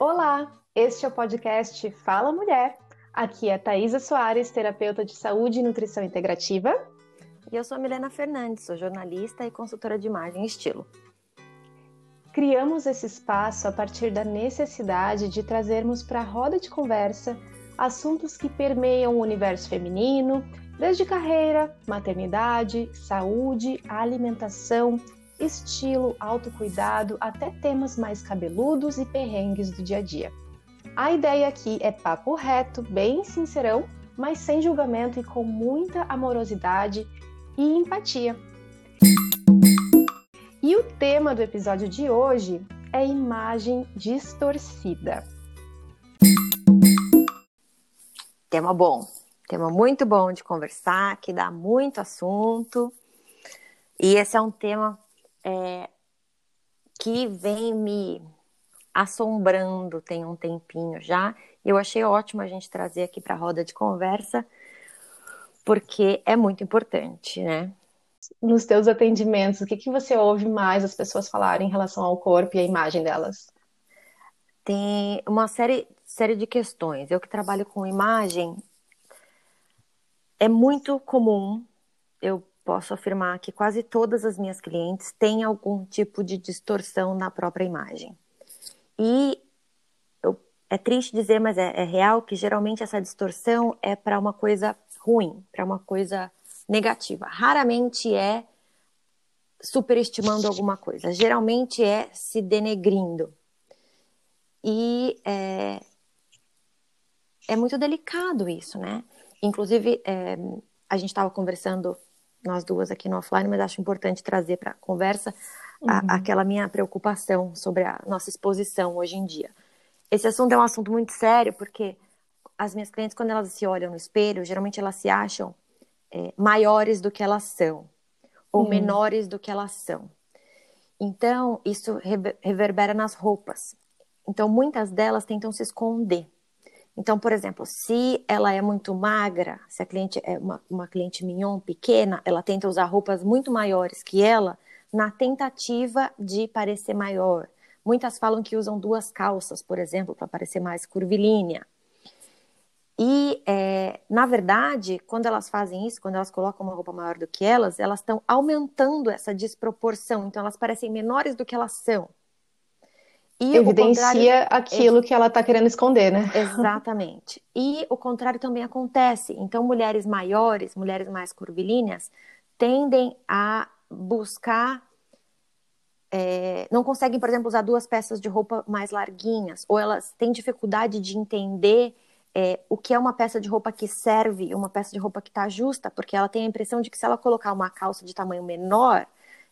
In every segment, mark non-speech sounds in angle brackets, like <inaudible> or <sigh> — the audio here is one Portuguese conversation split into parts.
Olá, este é o podcast Fala Mulher. Aqui é Thaisa Soares, terapeuta de saúde e nutrição integrativa. E eu sou a Milena Fernandes, sou jornalista e consultora de imagem e estilo. Criamos esse espaço a partir da necessidade de trazermos para a roda de conversa assuntos que permeiam o universo feminino, desde carreira, maternidade, saúde, alimentação, estilo, autocuidado, até temas mais cabeludos e perrengues do dia a dia. A ideia aqui é papo reto, bem sincerão, mas sem julgamento e com muita amorosidade e empatia. E o tema do episódio de hoje é imagem distorcida. Tema bom, tema muito bom de conversar, que dá muito assunto. E esse é um tema é, que vem me assombrando tem um tempinho já. Eu achei ótimo a gente trazer aqui para a roda de conversa, porque é muito importante, né? Nos teus atendimentos, o que, que você ouve mais as pessoas falarem em relação ao corpo e à imagem delas? Tem uma série, série de questões. Eu que trabalho com imagem, é muito comum eu posso afirmar que quase todas as minhas clientes têm algum tipo de distorção na própria imagem. E eu, é triste dizer, mas é, é real que geralmente essa distorção é para uma coisa ruim, para uma coisa negativa. Raramente é superestimando alguma coisa, geralmente é se denegrindo. E é, é muito delicado isso, né? Inclusive, é, a gente estava conversando nós duas aqui no offline, mas acho importante trazer para a conversa uhum. aquela minha preocupação sobre a nossa exposição hoje em dia. Esse assunto é um assunto muito sério, porque as minhas clientes, quando elas se olham no espelho, geralmente elas se acham é, maiores do que elas são, ou uhum. menores do que elas são. Então, isso reverbera nas roupas. Então, muitas delas tentam se esconder. Então, por exemplo, se ela é muito magra, se a cliente é uma, uma cliente mignon, pequena, ela tenta usar roupas muito maiores que ela na tentativa de parecer maior. Muitas falam que usam duas calças, por exemplo, para parecer mais curvilínea. E, é, na verdade, quando elas fazem isso, quando elas colocam uma roupa maior do que elas, elas estão aumentando essa desproporção. Então, elas parecem menores do que elas são. E Evidencia aquilo que ela está querendo esconder, né? <laughs> Exatamente. E o contrário também acontece. Então, mulheres maiores, mulheres mais curvilíneas, tendem a buscar. É, não conseguem, por exemplo, usar duas peças de roupa mais larguinhas, ou elas têm dificuldade de entender é, o que é uma peça de roupa que serve uma peça de roupa que está justa, porque ela tem a impressão de que se ela colocar uma calça de tamanho menor,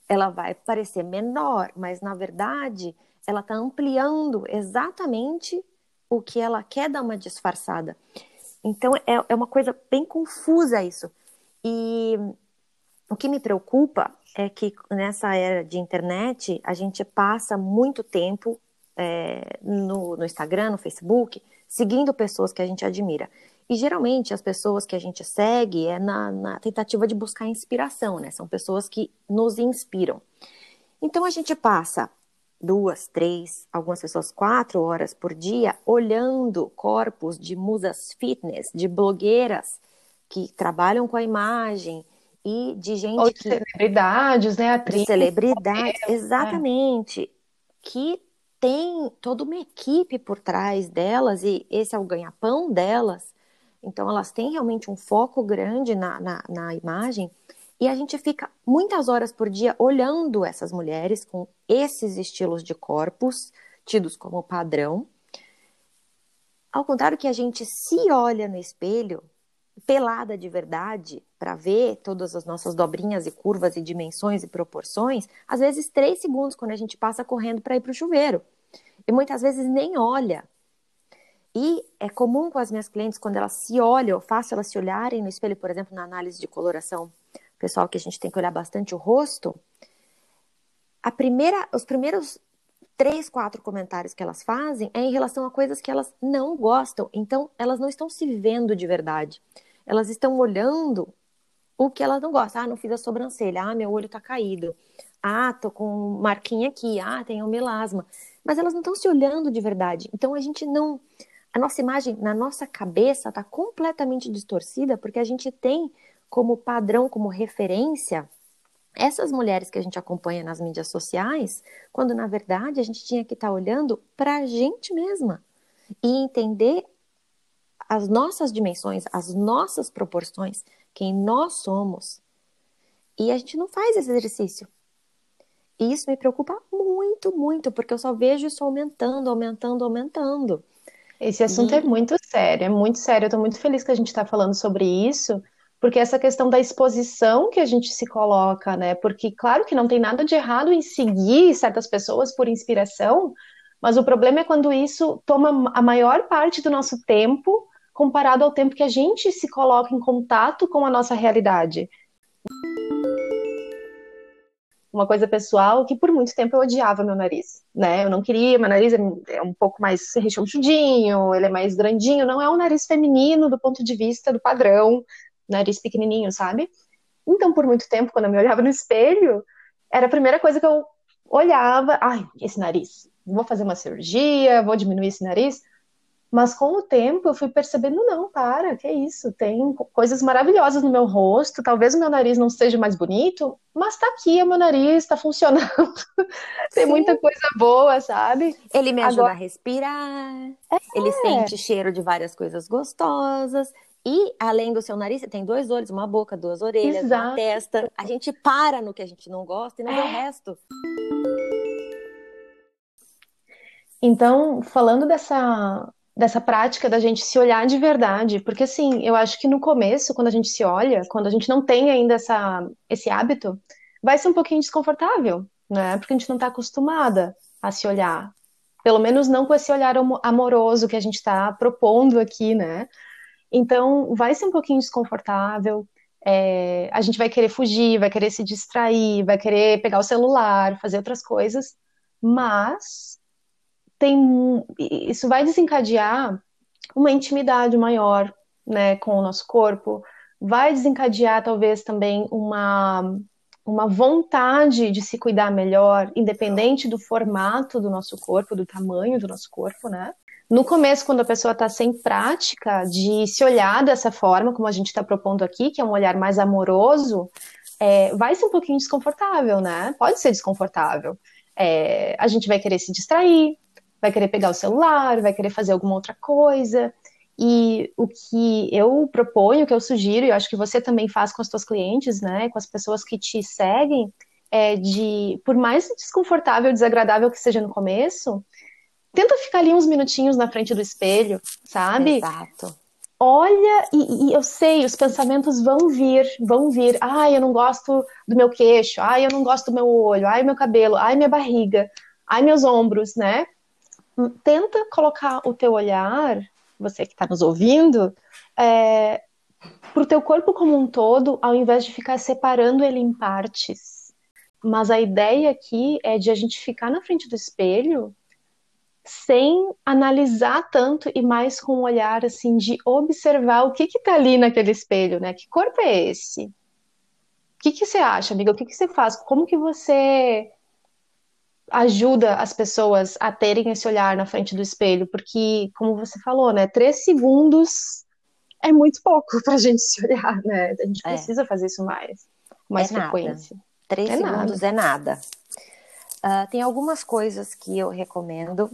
ela vai parecer menor, mas na verdade ela está ampliando exatamente o que ela quer dar uma disfarçada. Então é, é uma coisa bem confusa isso. E o que me preocupa é que nessa era de internet a gente passa muito tempo é, no, no Instagram, no Facebook, seguindo pessoas que a gente admira. E geralmente as pessoas que a gente segue é na, na, tentativa de buscar inspiração, né? São pessoas que nos inspiram. Então a gente passa duas, três, algumas pessoas quatro horas por dia olhando corpos de musas fitness, de blogueiras que trabalham com a imagem e de gente Ou de que celebridades, né, atrizes, de celebridades, é. exatamente, é. que tem toda uma equipe por trás delas e esse é o ganha-pão delas. Então elas têm realmente um foco grande na, na, na imagem e a gente fica muitas horas por dia olhando essas mulheres com esses estilos de corpos, tidos como padrão. Ao contrário que a gente se olha no espelho, pelada de verdade, para ver todas as nossas dobrinhas e curvas e dimensões e proporções, às vezes três segundos quando a gente passa correndo para ir para o chuveiro. E muitas vezes nem olha. E é comum com as minhas clientes, quando elas se olham, eu faço elas se olharem no espelho, por exemplo, na análise de coloração pessoal que a gente tem que olhar bastante o rosto, a primeira, os primeiros três, quatro comentários que elas fazem é em relação a coisas que elas não gostam. Então, elas não estão se vendo de verdade. Elas estão olhando o que elas não gostam. Ah, não fiz a sobrancelha. Ah, meu olho tá caído. Ah, tô com marquinha aqui. Ah, tenho melasma. mas elas não estão se olhando de verdade. Então a gente não. A nossa imagem na nossa cabeça está completamente distorcida porque a gente tem como padrão, como referência, essas mulheres que a gente acompanha nas mídias sociais, quando na verdade a gente tinha que estar tá olhando para a gente mesma e entender as nossas dimensões, as nossas proporções, quem nós somos. E a gente não faz esse exercício. E isso me preocupa muito, muito, porque eu só vejo isso aumentando, aumentando, aumentando. Esse assunto e... é muito sério, é muito sério. Eu estou muito feliz que a gente está falando sobre isso, porque essa questão da exposição que a gente se coloca, né? Porque, claro que não tem nada de errado em seguir certas pessoas por inspiração, mas o problema é quando isso toma a maior parte do nosso tempo comparado ao tempo que a gente se coloca em contato com a nossa realidade. Uma coisa pessoal que por muito tempo eu odiava meu nariz, né? Eu não queria, meu nariz é um pouco mais rechonchudinho, ele é mais grandinho, não é um nariz feminino do ponto de vista do padrão, nariz pequenininho, sabe? Então, por muito tempo, quando eu me olhava no espelho, era a primeira coisa que eu olhava, ai, esse nariz, vou fazer uma cirurgia, vou diminuir esse nariz. Mas com o tempo eu fui percebendo, não, para, que é isso, tem coisas maravilhosas no meu rosto, talvez o meu nariz não seja mais bonito, mas tá aqui, o meu nariz está funcionando, <laughs> tem Sim. muita coisa boa, sabe? Ele me ajuda Agora... a respirar, é. ele sente cheiro de várias coisas gostosas, e além do seu nariz, você tem dois olhos, uma boca, duas orelhas, Exato. uma testa. A gente para no que a gente não gosta e não é. vê o resto. Então, falando dessa, dessa prática da gente se olhar de verdade, porque assim, eu acho que no começo, quando a gente se olha, quando a gente não tem ainda essa, esse hábito, vai ser um pouquinho desconfortável, né? Porque a gente não está acostumada a se olhar. Pelo menos não com esse olhar amoroso que a gente está propondo aqui, né? Então, vai ser um pouquinho desconfortável. É, a gente vai querer fugir, vai querer se distrair, vai querer pegar o celular, fazer outras coisas, mas tem isso vai desencadear uma intimidade maior, né, com o nosso corpo, vai desencadear talvez também uma uma vontade de se cuidar melhor, independente do formato do nosso corpo, do tamanho do nosso corpo, né? No começo, quando a pessoa está sem prática de se olhar dessa forma, como a gente está propondo aqui, que é um olhar mais amoroso, é, vai ser um pouquinho desconfortável, né? Pode ser desconfortável. É, a gente vai querer se distrair, vai querer pegar o celular, vai querer fazer alguma outra coisa. E o que eu proponho, o que eu sugiro, e eu acho que você também faz com as suas clientes, né, com as pessoas que te seguem, é de, por mais desconfortável, desagradável que seja no começo, tenta ficar ali uns minutinhos na frente do espelho, sabe? Exato. Olha, e, e, eu sei, os pensamentos vão vir, vão vir. Ai, eu não gosto do meu queixo. Ai, eu não gosto do meu olho. Ai, meu cabelo. Ai, minha barriga. Ai, meus ombros, né? Tenta colocar o teu olhar, você que está nos ouvindo, é, para o teu corpo como um todo, ao invés de ficar separando ele em partes. Mas a ideia aqui é de a gente ficar na frente do espelho sem analisar tanto e mais com um olhar assim de observar o que que tá ali naquele espelho, né? Que corpo é esse? O que que você acha, amiga? O que que você faz? Como que você ajuda as pessoas a terem esse olhar na frente do espelho? Porque, como você falou, né? Três segundos é muito pouco <laughs> pra gente se olhar, né? A gente é. precisa fazer isso mais, com mais é frequência. Nada. Três é segundos nada. é nada. Uh, tem algumas coisas que eu recomendo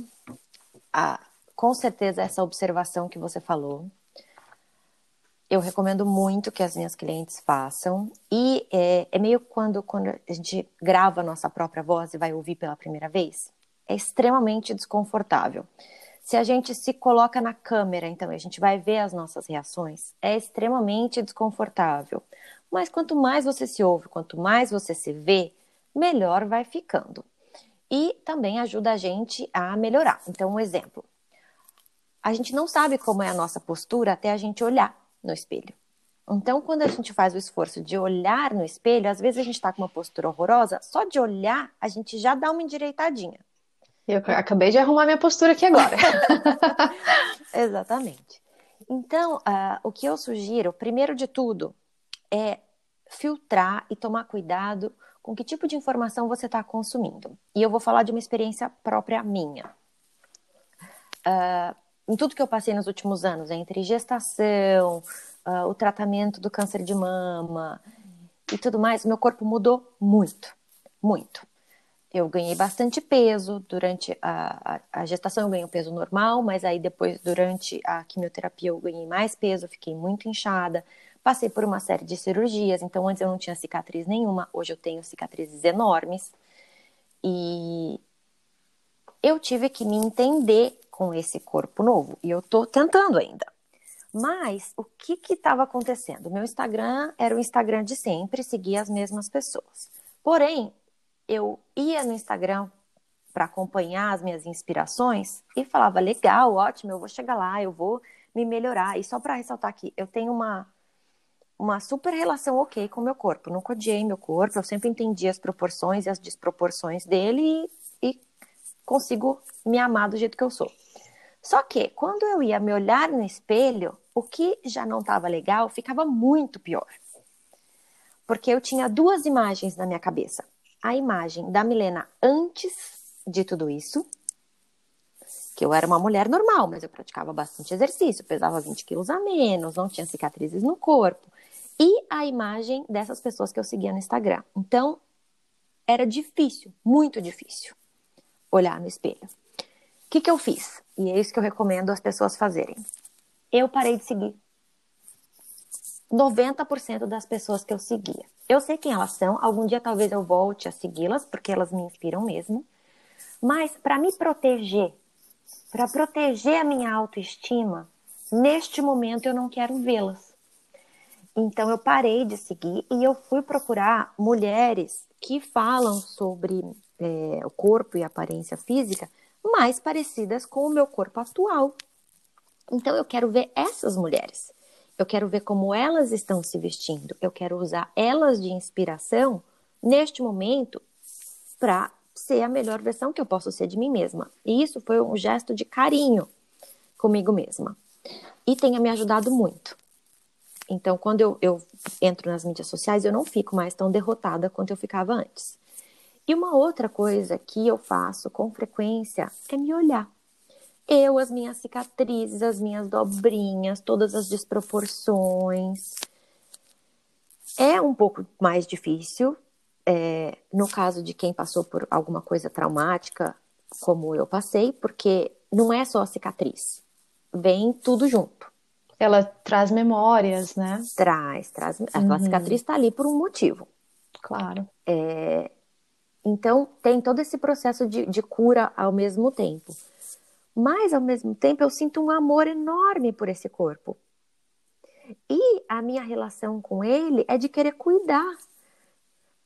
a, com certeza essa observação que você falou. Eu recomendo muito que as minhas clientes façam. E é, é meio quando, quando a gente grava a nossa própria voz e vai ouvir pela primeira vez. É extremamente desconfortável. Se a gente se coloca na câmera, então a gente vai ver as nossas reações, é extremamente desconfortável. Mas quanto mais você se ouve, quanto mais você se vê, melhor vai ficando e também ajuda a gente a melhorar. Então, um exemplo: a gente não sabe como é a nossa postura até a gente olhar no espelho. Então, quando a gente faz o esforço de olhar no espelho, às vezes a gente está com uma postura horrorosa, só de olhar a gente já dá uma endireitadinha. Eu acabei de arrumar minha postura aqui agora. <laughs> Exatamente. Então, uh, o que eu sugiro, primeiro de tudo, é filtrar e tomar cuidado com que tipo de informação você está consumindo. E eu vou falar de uma experiência própria minha. Uh, em tudo que eu passei nos últimos anos, entre gestação, uh, o tratamento do câncer de mama e tudo mais, meu corpo mudou muito, muito. Eu ganhei bastante peso durante a, a, a gestação, eu ganhei um peso normal, mas aí depois, durante a quimioterapia, eu ganhei mais peso, fiquei muito inchada. Passei por uma série de cirurgias, então antes eu não tinha cicatriz nenhuma, hoje eu tenho cicatrizes enormes. E eu tive que me entender com esse corpo novo, e eu tô tentando ainda. Mas o que estava acontecendo? Meu Instagram era o Instagram de sempre, seguia as mesmas pessoas. Porém, eu ia no Instagram para acompanhar as minhas inspirações e falava: legal, ótimo, eu vou chegar lá, eu vou me melhorar. E só para ressaltar aqui, eu tenho uma, uma super relação ok com o meu corpo. nunca odiei meu corpo, eu sempre entendi as proporções e as desproporções dele e, e consigo me amar do jeito que eu sou. Só que quando eu ia me olhar no espelho, o que já não estava legal ficava muito pior. Porque eu tinha duas imagens na minha cabeça. A imagem da Milena antes de tudo isso, que eu era uma mulher normal, mas eu praticava bastante exercício, pesava 20 quilos a menos, não tinha cicatrizes no corpo. E a imagem dessas pessoas que eu seguia no Instagram. Então, era difícil, muito difícil, olhar no espelho. O que, que eu fiz? E é isso que eu recomendo as pessoas fazerem eu parei de seguir 90% das pessoas que eu seguia. Eu sei quem elas são, algum dia talvez eu volte a segui-las, porque elas me inspiram mesmo. Mas para me proteger, para proteger a minha autoestima, neste momento eu não quero vê-las. Então eu parei de seguir e eu fui procurar mulheres que falam sobre é, o corpo e aparência física mais parecidas com o meu corpo atual. Então eu quero ver essas mulheres. Eu quero ver como elas estão se vestindo. Eu quero usar elas de inspiração neste momento para ser a melhor versão que eu posso ser de mim mesma. E isso foi um gesto de carinho comigo mesma. E tenha me ajudado muito. Então, quando eu, eu entro nas mídias sociais, eu não fico mais tão derrotada quanto eu ficava antes. E uma outra coisa que eu faço com frequência é me olhar. Eu, as minhas cicatrizes, as minhas dobrinhas, todas as desproporções. É um pouco mais difícil, é, no caso de quem passou por alguma coisa traumática, como eu passei, porque não é só a cicatriz, vem tudo junto. Ela traz memórias, né? Traz, traz. Uhum. A cicatriz está ali por um motivo. Claro. É, então, tem todo esse processo de, de cura ao mesmo tempo. Mas, ao mesmo tempo, eu sinto um amor enorme por esse corpo. E a minha relação com ele é de querer cuidar.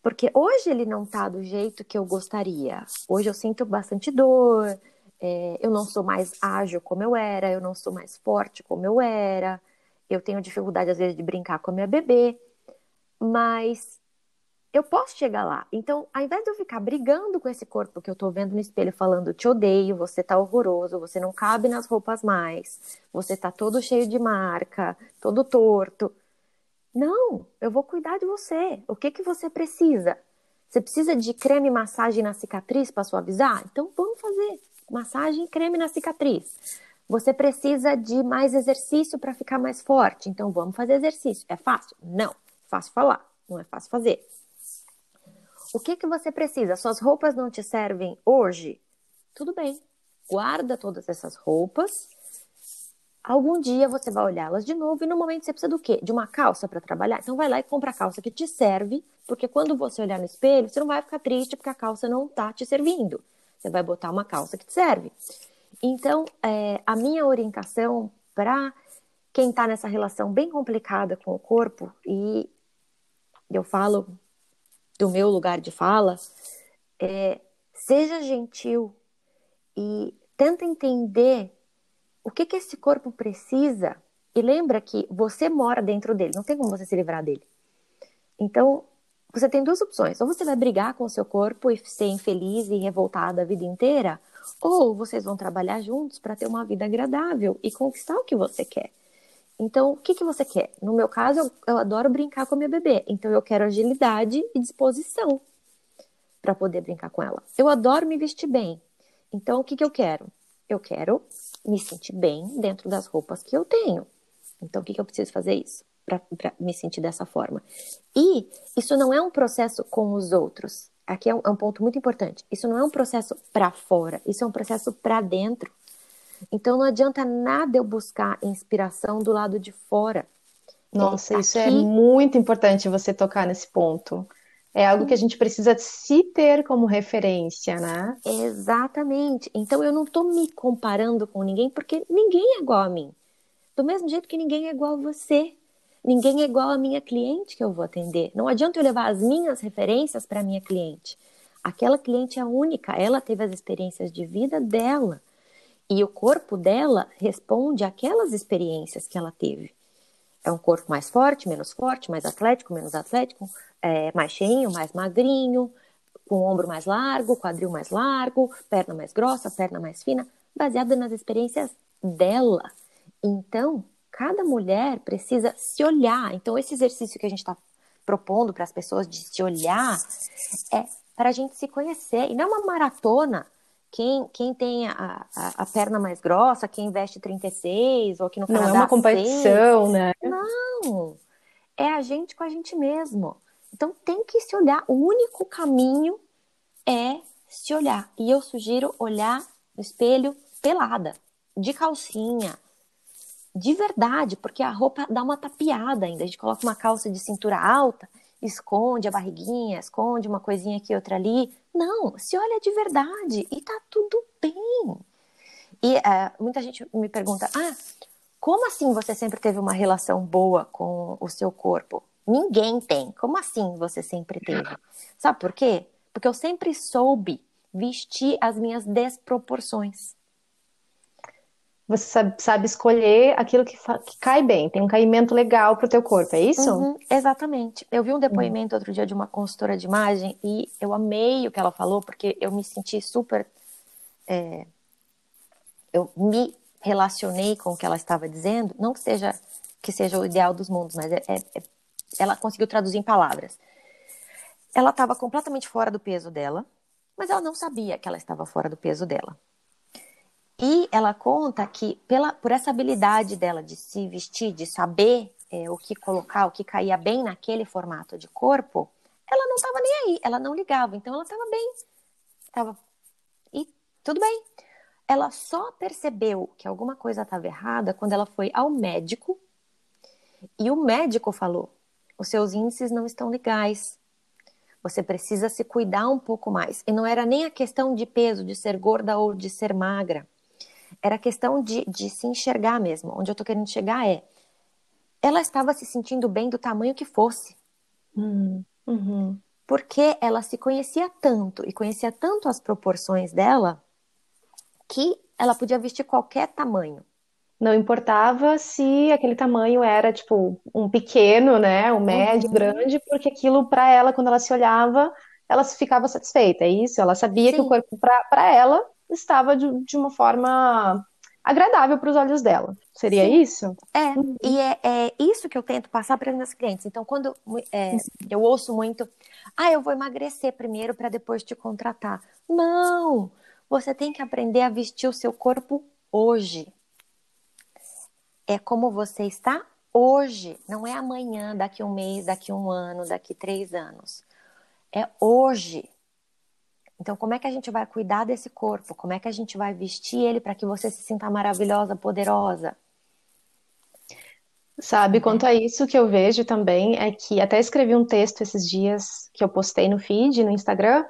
Porque hoje ele não está do jeito que eu gostaria. Hoje eu sinto bastante dor, é, eu não sou mais ágil como eu era, eu não sou mais forte como eu era, eu tenho dificuldade às vezes de brincar com a minha bebê. Mas eu posso chegar lá. Então, ao invés de eu ficar brigando com esse corpo que eu tô vendo no espelho, falando, te odeio, você tá horroroso, você não cabe nas roupas mais, você tá todo cheio de marca, todo torto. Não, eu vou cuidar de você. O que que você precisa? Você precisa de creme massagem na cicatriz para suavizar? Então vamos fazer massagem creme na cicatriz. Você precisa de mais exercício para ficar mais forte? Então vamos fazer exercício. É fácil? Não. Fácil falar, não é fácil fazer. O que que você precisa? Suas roupas não te servem hoje? Tudo bem. Guarda todas essas roupas. Algum dia você vai olhá-las de novo e no momento você precisa do quê? De uma calça para trabalhar? Então vai lá e compra a calça que te serve, porque quando você olhar no espelho, você não vai ficar triste porque a calça não tá te servindo. Você vai botar uma calça que te serve. Então, é, a minha orientação para quem está nessa relação bem complicada com o corpo, e eu falo do meu lugar de fala, é, seja gentil e tenta entender o que, que esse corpo precisa e lembra que você mora dentro dele, não tem como você se livrar dele. Então, você tem duas opções. Ou você vai brigar com o seu corpo e ser infeliz e revoltada a vida inteira, ou vocês vão trabalhar juntos para ter uma vida agradável e conquistar o que você quer. Então, o que, que você quer? No meu caso, eu, eu, adoro brincar com a minha bebê. Então, eu quero agilidade e disposição. para poder brincar com ela. Eu adoro me vestir bem. Então, o que, que eu quero? Eu quero me sentir bem dentro das roupas que eu tenho. Então, o que, que eu preciso fazer isso? Para me sentir dessa forma. E isso não é um processo com os outros. Aqui é um, é um ponto muito importante. Isso não é um processo para fora, isso é um processo para dentro. Então, não adianta nada eu buscar inspiração do lado de fora. Nossa, tá isso é muito importante você tocar nesse ponto. É algo que a gente precisa se ter como referência, né? Exatamente. Então eu não estou me comparando com ninguém porque ninguém é igual a mim. Do mesmo jeito que ninguém é igual a você. Ninguém é igual a minha cliente que eu vou atender. Não adianta eu levar as minhas referências para minha cliente. Aquela cliente é única, ela teve as experiências de vida dela. E o corpo dela responde àquelas experiências que ela teve. É um corpo mais forte, menos forte, mais atlético, menos atlético, é, mais cheinho, mais magrinho, com ombro mais largo, quadril mais largo, perna mais grossa, perna mais fina, baseada nas experiências dela. Então, cada mulher precisa se olhar. Então, esse exercício que a gente está propondo para as pessoas de se olhar é para a gente se conhecer. E não é uma maratona quem, quem tem a, a, a, perna mais grossa, quem veste 36, ou que no Canadá... Não é uma competição, 6. né? Não, é a gente com a gente mesmo. Então tem que se olhar. O único caminho é se olhar. E eu sugiro olhar no espelho pelada, de calcinha, de verdade, porque a roupa dá uma tapeada ainda. A gente coloca uma calça de cintura alta, esconde a barriguinha, esconde uma coisinha aqui, outra ali. Não, se olha de verdade e tá tudo bem. E uh, muita gente me pergunta: ah, como assim você sempre teve uma relação boa com o seu corpo? Ninguém tem. Como assim você sempre teve? Sabe por quê? Porque eu sempre soube vestir as minhas desproporções. Você sabe, sabe escolher aquilo que, que, cai bem, tem um caimento legal pro teu corpo, é isso? Uhum, exatamente. Eu vi um depoimento uhum. outro dia de uma consultora de imagem e eu amei o que ela falou, porque eu me senti super. É, eu me relacionei com o que ela estava dizendo, não que seja que seja o ideal dos mundos, mas é, é, é ela conseguiu traduzir em palavras. Ela estava completamente fora do peso dela, mas ela não sabia que ela estava fora do peso dela. E ela conta que, pela, por essa habilidade dela de se vestir, de saber é, o que colocar, o que caía bem naquele formato de corpo, ela não estava nem aí, ela não ligava. Então ela estava bem. Tava... E tudo bem. Ela só percebeu que alguma coisa estava errada quando ela foi ao médico e o médico falou: os seus índices não estão legais. Você precisa se cuidar um pouco mais. E não era nem a questão de peso, de ser gorda ou de ser magra era questão de, de se enxergar mesmo. Onde eu tô querendo chegar é. Ela estava se sentindo bem do tamanho que fosse. Hum, uhum. Porque ela se conhecia tanto e conhecia tanto as proporções dela que ela podia vestir qualquer tamanho. Não importava se aquele tamanho era tipo um pequeno, né, um médio, uhum. grande, porque aquilo para ela, quando ela se olhava, ela ficava satisfeita. É isso. Ela sabia Sim. que o corpo para ela estava de, de uma forma agradável para os olhos dela. Seria Sim. isso? É, uhum. e é, é, isso que eu tento passar para as minhas clientes. Então, quando é, eu ouço muito, ah, eu vou emagrecer primeiro para depois te contratar. Não! Você tem que aprender a vestir o seu corpo hoje. É como você está hoje, não é amanhã, daqui um mês, daqui um ano, daqui três anos. É hoje. Então, como é que a gente vai cuidar desse corpo? Como é que a gente vai vestir ele para que você se sinta maravilhosa, poderosa? Sabe, quanto a isso que eu vejo também é que até escrevi um texto esses dias que eu postei no feed, no Instagram,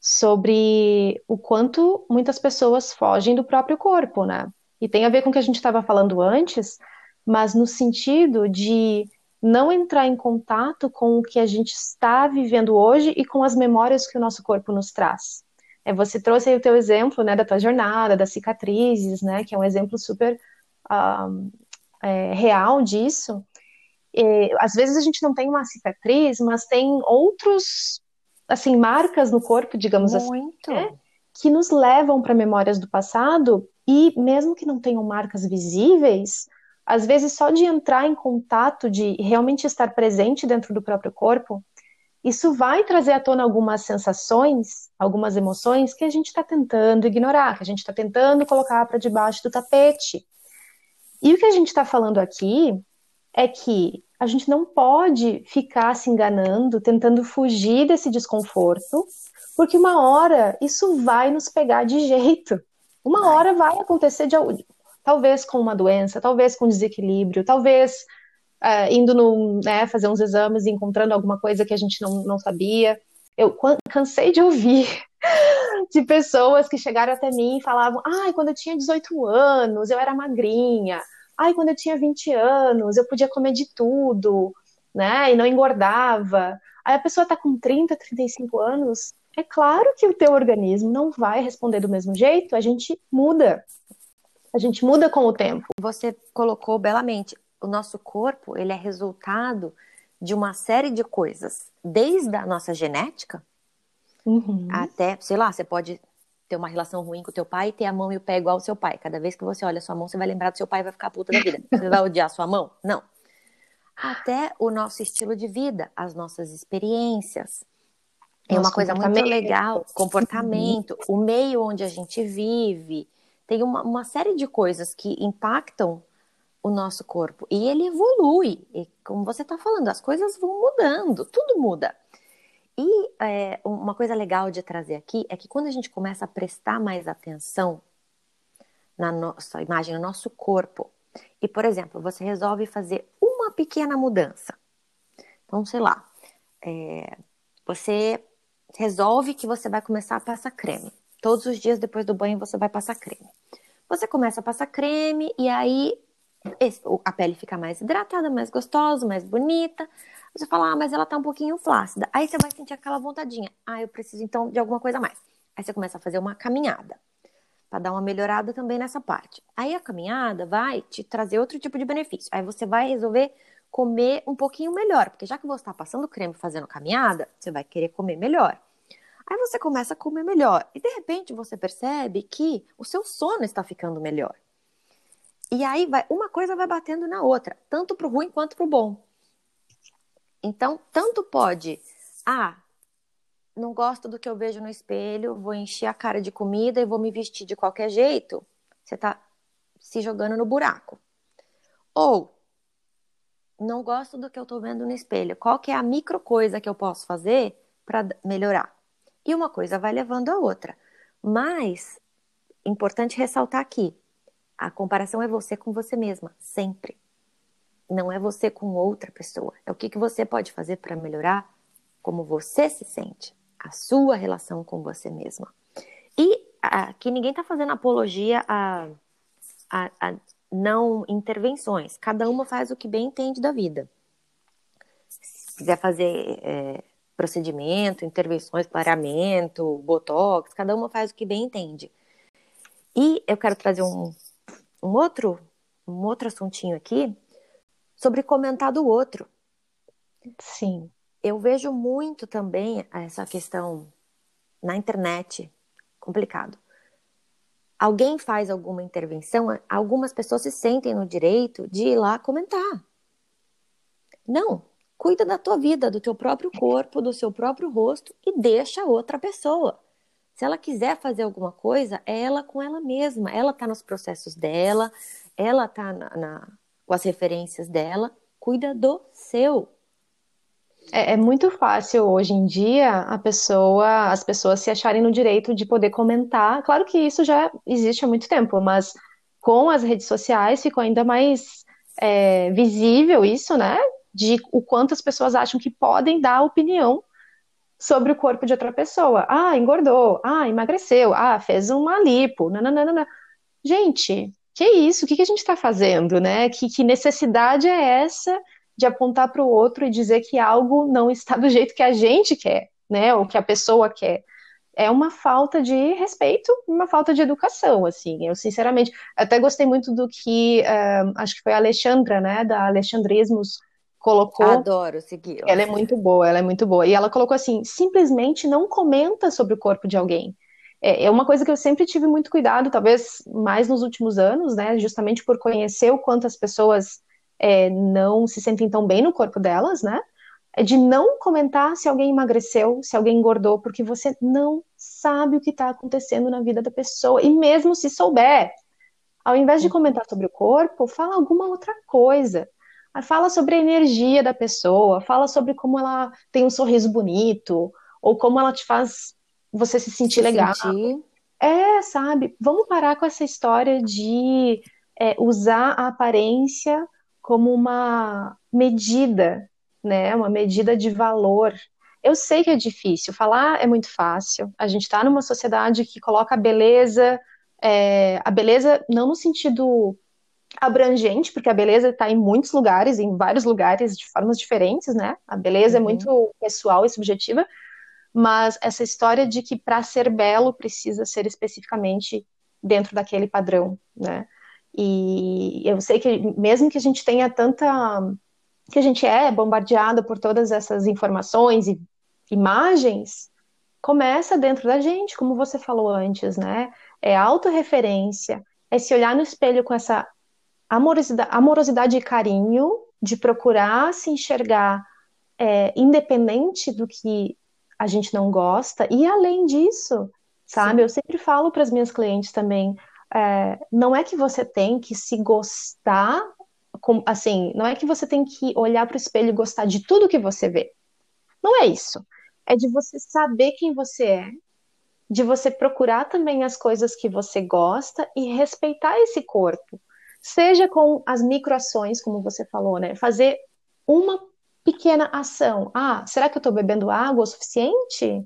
sobre o quanto muitas pessoas fogem do próprio corpo, né? E tem a ver com o que a gente estava falando antes, mas no sentido de não entrar em contato com o que a gente está vivendo hoje e com as memórias que o nosso corpo nos traz. É, você trouxe aí o teu exemplo, né, da tua jornada, das cicatrizes, né, que é um exemplo super uh, é, real disso. E, às vezes a gente não tem uma cicatriz, mas tem outros, assim, marcas no corpo, digamos assim, Muito. assim, né, que nos levam para memórias do passado e mesmo que não tenham marcas visíveis, às vezes só de entrar em contato, de realmente estar presente dentro do próprio corpo, isso vai trazer à tona algumas sensações, algumas emoções que a gente está tentando ignorar, que a gente está tentando colocar para debaixo do tapete. E o que a gente está falando aqui é que a gente não pode ficar se enganando, tentando fugir desse desconforto, porque uma hora isso vai nos pegar de jeito. Uma hora vai acontecer de talvez com uma doença, talvez com desequilíbrio, talvez uh, indo no, né, fazer uns exames e encontrando alguma coisa que a gente não, não sabia. Eu cansei de ouvir <laughs> de pessoas que chegaram até mim e falavam: ai, quando eu tinha 18 anos, eu era magrinha. Ai, quando eu tinha 20 anos, eu podia comer de tudo, né? E não engordava. Aí a pessoa tá com 30, 35 anos, é claro que o teu organismo não vai responder do mesmo jeito, a gente muda. A gente muda com o tempo. Você colocou belamente, o nosso corpo, ele é resultado de uma série de coisas, desde a nossa genética uhum. até, sei lá, você pode ter uma relação ruim com o teu pai e ter a mão e o pé igual ao seu pai. Cada vez que você olha a sua mão, você vai lembrar do seu pai e vai ficar puta da vida. <laughs> Você vai odiar a sua mão? Não. Até o nosso estilo de vida, as nossas experiências. É uma coisa muito legal, comportamento, o meio onde a gente vive. Tem uma, uma série de coisas que impactam o nosso corpo. E ele evolui. E como você está falando, as coisas vão mudando, tudo muda. E é, uma coisa legal de trazer aqui é que quando a gente começa a prestar mais atenção na nossa imagem, no nosso corpo, e por exemplo, você resolve fazer uma pequena mudança. Então, sei lá, é, você resolve que você vai começar a passar creme. Todos os dias depois do banho você vai passar creme. Você começa a passar creme e aí a pele fica mais hidratada, mais gostosa, mais bonita. Você fala, ah, mas ela tá um pouquinho flácida. Aí você vai sentir aquela vontadinha. Ah, eu preciso então de alguma coisa a mais. Aí você começa a fazer uma caminhada para dar uma melhorada também nessa parte. Aí a caminhada vai te trazer outro tipo de benefício. Aí você vai resolver comer um pouquinho melhor, porque já que você está passando creme fazendo caminhada, você vai querer comer melhor. Aí você começa a comer melhor e de repente você percebe que o seu sono está ficando melhor. E aí vai uma coisa vai batendo na outra, tanto para o ruim quanto para o bom. Então, tanto pode, ah, não gosto do que eu vejo no espelho, vou encher a cara de comida e vou me vestir de qualquer jeito. Você está se jogando no buraco. Ou não gosto do que eu estou vendo no espelho. Qual que é a micro coisa que eu posso fazer para melhorar? E uma coisa vai levando a outra. Mas importante ressaltar aqui, a comparação é você com você mesma, sempre não é você com outra pessoa. É o que, que você pode fazer para melhorar como você se sente, a sua relação com você mesma. E aqui ninguém está fazendo apologia a, a, a, não intervenções. Cada uma faz o que bem entende da vida. Se quiser fazer é, procedimento, intervenções, clareamento, botox, cada uma faz o que bem entende. E eu quero trazer um, um outro um outro assuntinho aqui sobre comentar do outro. Sim. Eu vejo muito também essa questão na internet, complicado. Alguém faz alguma intervenção, algumas pessoas se sentem no direito de ir lá comentar. Não, cuida da tua vida, do teu próprio corpo, do seu próprio rosto e deixa outra pessoa. Se ela quiser fazer alguma coisa, é ela com ela mesma. Ela está nos processos dela, ela está na, na, com as referências dela, cuida do seu. É, é, muito fácil hoje em dia a pessoa, as pessoas se acharem no direito de poder comentar. Claro que isso já existe há muito tempo, mas com as redes sociais ficou ainda mais é, visível isso, né? De o quanto as pessoas acham que podem dar opinião sobre o corpo de outra pessoa. Ah, engordou. Ah, emagreceu. Ah, fez uma lipo. Nananana. Gente, que isso? O que, a gente está fazendo, né? Que, que necessidade é essa de apontar para o outro e dizer que algo não está do jeito que a gente quer, né? Ou que a pessoa quer. É uma falta de respeito, uma falta de educação, assim. Eu, sinceramente, até gostei muito do que, uh, acho que foi a Alexandra, né, da Alexandrismos, colocou. Adoro seguir. Ela é muito boa, ela é muito boa. E ela colocou assim: simplesmente não comenta sobre o corpo de alguém é, é uma coisa que eu sempre tive muito cuidado, talvez mais nos últimos anos, né? Justamente por conhecer o quanto as pessoas é, não se sentem tão bem no corpo delas, né? é de não comentar se alguém emagreceu, se alguém engordou, porque você não sabe o que está acontecendo na vida da pessoa. E mesmo se souber, ao invés de uhum. comentar sobre o corpo, fala alguma outra coisa. Fala sobre a energia da pessoa, fala sobre como ela tem um sorriso bonito, ou como ela te faz você se sentir se legal. Sentir. É, sabe? Vamos parar com essa história de é, usar a aparência como uma medida, né? Uma medida de valor. Eu sei que é difícil, falar é muito fácil. A gente está numa sociedade que coloca a beleza, é, a beleza não no sentido abrangente, porque a beleza está em muitos lugares, em vários lugares, de formas diferentes, né? A beleza é uhum. é muito pessoal e subjetiva, mas essa história de que para ser belo precisa ser especificamente dentro daquele padrão, né? E eu sei que mesmo que a gente tenha tanta que a gente é bombardeado por todas essas informações e imagens, começa dentro da gente, como você falou antes, né? É autorreferência, é se olhar no espelho com essa amorosidade, amorosidade e carinho, de procurar se enxergar é, independente do que a gente não gosta. E além disso, sabe, Sim. eu sempre falo para as minhas clientes também, é, não é que você tem que se gostar, com, assim, não é que você tem que olhar para o espelho e gostar de tudo que você vê. Não é isso. É de você saber quem você é, de você procurar também as coisas que você gosta e respeitar esse corpo. Seja com as microações, como você falou, né? Fazer uma pequena ação. Ah, será que eu estou bebendo água o suficiente?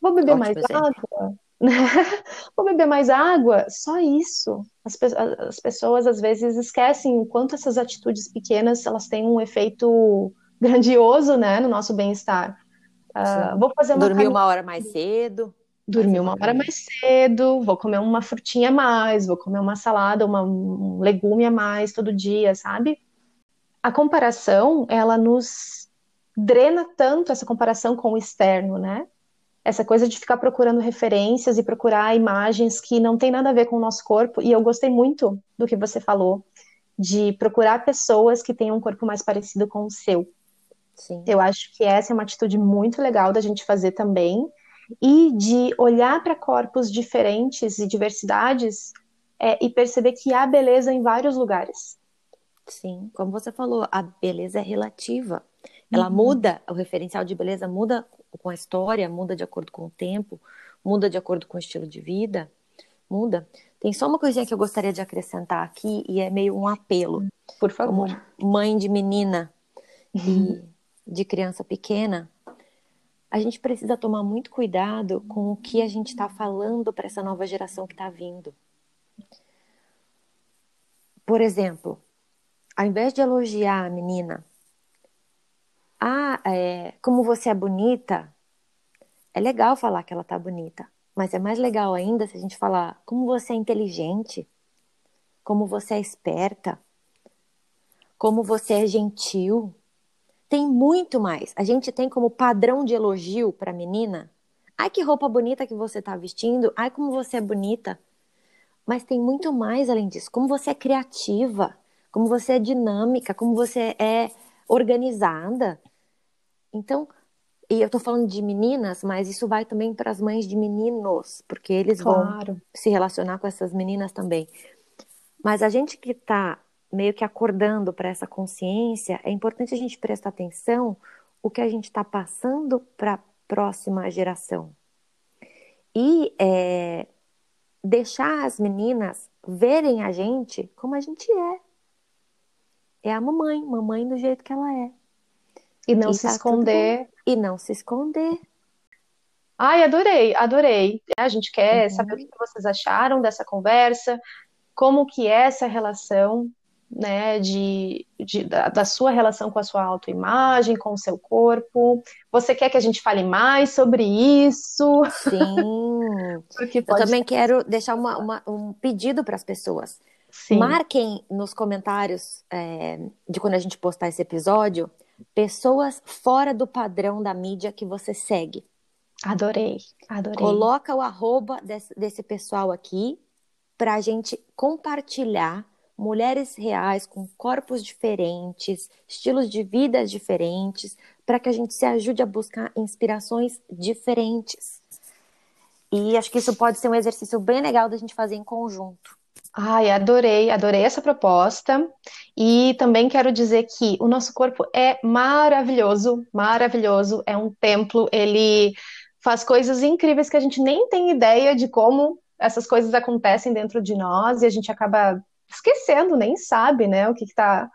Vou beber Ótimo mais exemplo. água? <laughs> Vou beber mais água? Só isso. As, as, pessoas às vezes esquecem o quanto essas atitudes pequenas elas têm um efeito grandioso, né, no nosso bem-estar. Uh, vou fazer uma dormir uma hora mais cedo. Dormir uma hora mais cedo, vou comer uma frutinha a mais, vou comer uma salada, uma, um legume a mais todo dia, sabe? A comparação, ela nos drena tanto essa comparação com o externo, né? essa coisa de ficar procurando referências e procurar imagens que não tem nada a ver com o nosso corpo. E eu gostei muito do que você falou, de procurar pessoas que tenham um corpo mais parecido com o seu. Sim. Eu acho que essa é uma atitude muito legal da gente fazer também. E de olhar para corpos diferentes e diversidades é, e perceber que há beleza em vários lugares. Sim, como você falou, a beleza é relativa. Ela uhum. muda, o referencial de beleza muda com a história, muda de acordo com o tempo, muda de acordo com o estilo de vida, muda. Tem só uma coisinha que eu gostaria de acrescentar aqui e é meio um apelo. Por favor. Como mãe de menina e <laughs> de criança pequena, a gente precisa tomar muito cuidado com o que a gente está falando para essa nova geração que está vindo. Por exemplo, ao invés de elogiar a menina ah, é, como você é bonita, é legal falar que ela tá bonita, mas é mais legal ainda se a gente falar como você é inteligente, como você é esperta, como você é gentil. Tem muito mais. A gente tem como padrão de elogio para menina. Ai, que roupa bonita que você tá vestindo. Ai, como você é bonita. Mas tem muito mais além disso. Como você é criativa, como você é dinâmica, como você é organizada. Então, e eu tô falando de meninas, mas isso vai também para as mães de meninos, porque eles claro. vão se relacionar com essas meninas também. Mas a gente que está meio que acordando para essa consciência, é importante a gente prestar atenção o que a gente está passando para a próxima geração. E é, deixar as meninas verem a gente como a gente é. É a mamãe, mamãe do jeito que ela é. E não e se tá esconder. E não se esconder. Ai, adorei, adorei. A gente quer uhum. saber o que vocês acharam dessa conversa, como que é essa relação, né, de, de da, da, sua relação com a sua autoimagem, com o seu corpo. Você quer que a gente fale mais sobre isso? Sim. <laughs> Porque Eu também quero deixar uma, uma, um pedido para as pessoas. Sim. Marquem nos comentários é, de quando a gente postar esse episódio pessoas fora do padrão da mídia que você segue. Adorei, adorei. Coloca o arroba desse, desse pessoal aqui para a gente compartilhar mulheres reais com corpos diferentes, estilos de vida diferentes, para que a gente se ajude a buscar inspirações diferentes. E acho que isso pode ser um exercício bem legal da gente fazer em conjunto. Ai, adorei, adorei essa proposta. E também quero dizer que o nosso corpo é maravilhoso, maravilhoso, é um templo, ele faz coisas incríveis que a gente nem tem ideia de como essas coisas acontecem dentro de nós e a gente acaba esquecendo, nem sabe, né, o que está,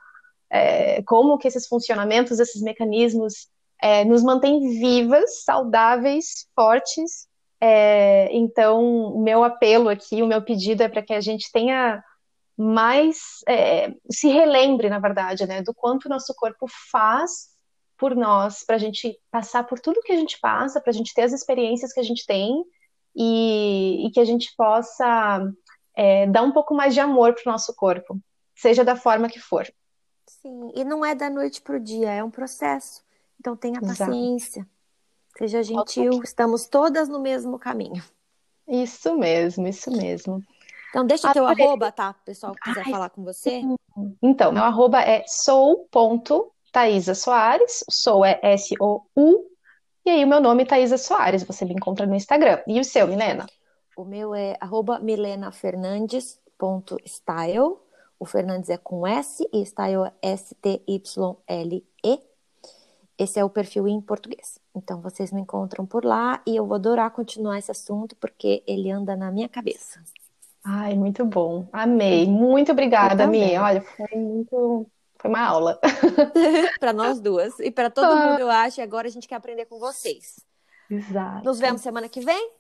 é, como que esses funcionamentos, esses mecanismos é, nos mantêm vivas, saudáveis, fortes. É, então, o meu apelo aqui, o meu pedido é para que a gente tenha mais, é, se relembre, na verdade, né, do quanto o nosso corpo faz por nós, para a gente passar por tudo que a gente passa, para a gente ter as experiências que a gente tem e, e que a gente possa é, dar um pouco mais de amor para o nosso corpo, seja da forma que for. Sim, e não é da noite para o dia, é um processo. Então tenha paciência. Exato. Seja gentil, estamos todas no mesmo caminho. Isso mesmo, isso mesmo. Então, deixa o teu arroba, tá? Pessoal que quiser Ai, falar com você. Então, meu arroba é sou.thaisa Soares. Sou é S-O-U. E aí, o meu nome é Thaisa Soares. Você me encontra no Instagram. E o seu, Milena? O meu é arroba milenafernandes.style. O Fernandes é com S e style é S-T-Y-L-E. Esse é o perfil em português. Então vocês me encontram por lá e eu vou adorar continuar esse assunto porque ele anda na minha cabeça. Ai, muito bom. Amei. Muito obrigada, Mi. Olha, foi muito foi uma aula. <laughs> para nós duas e para todo ah. mundo, eu acho. E agora a gente quer aprender com vocês. Exato. Nos vemos semana que vem?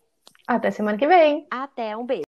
Até semana que vem. Até, um beijo.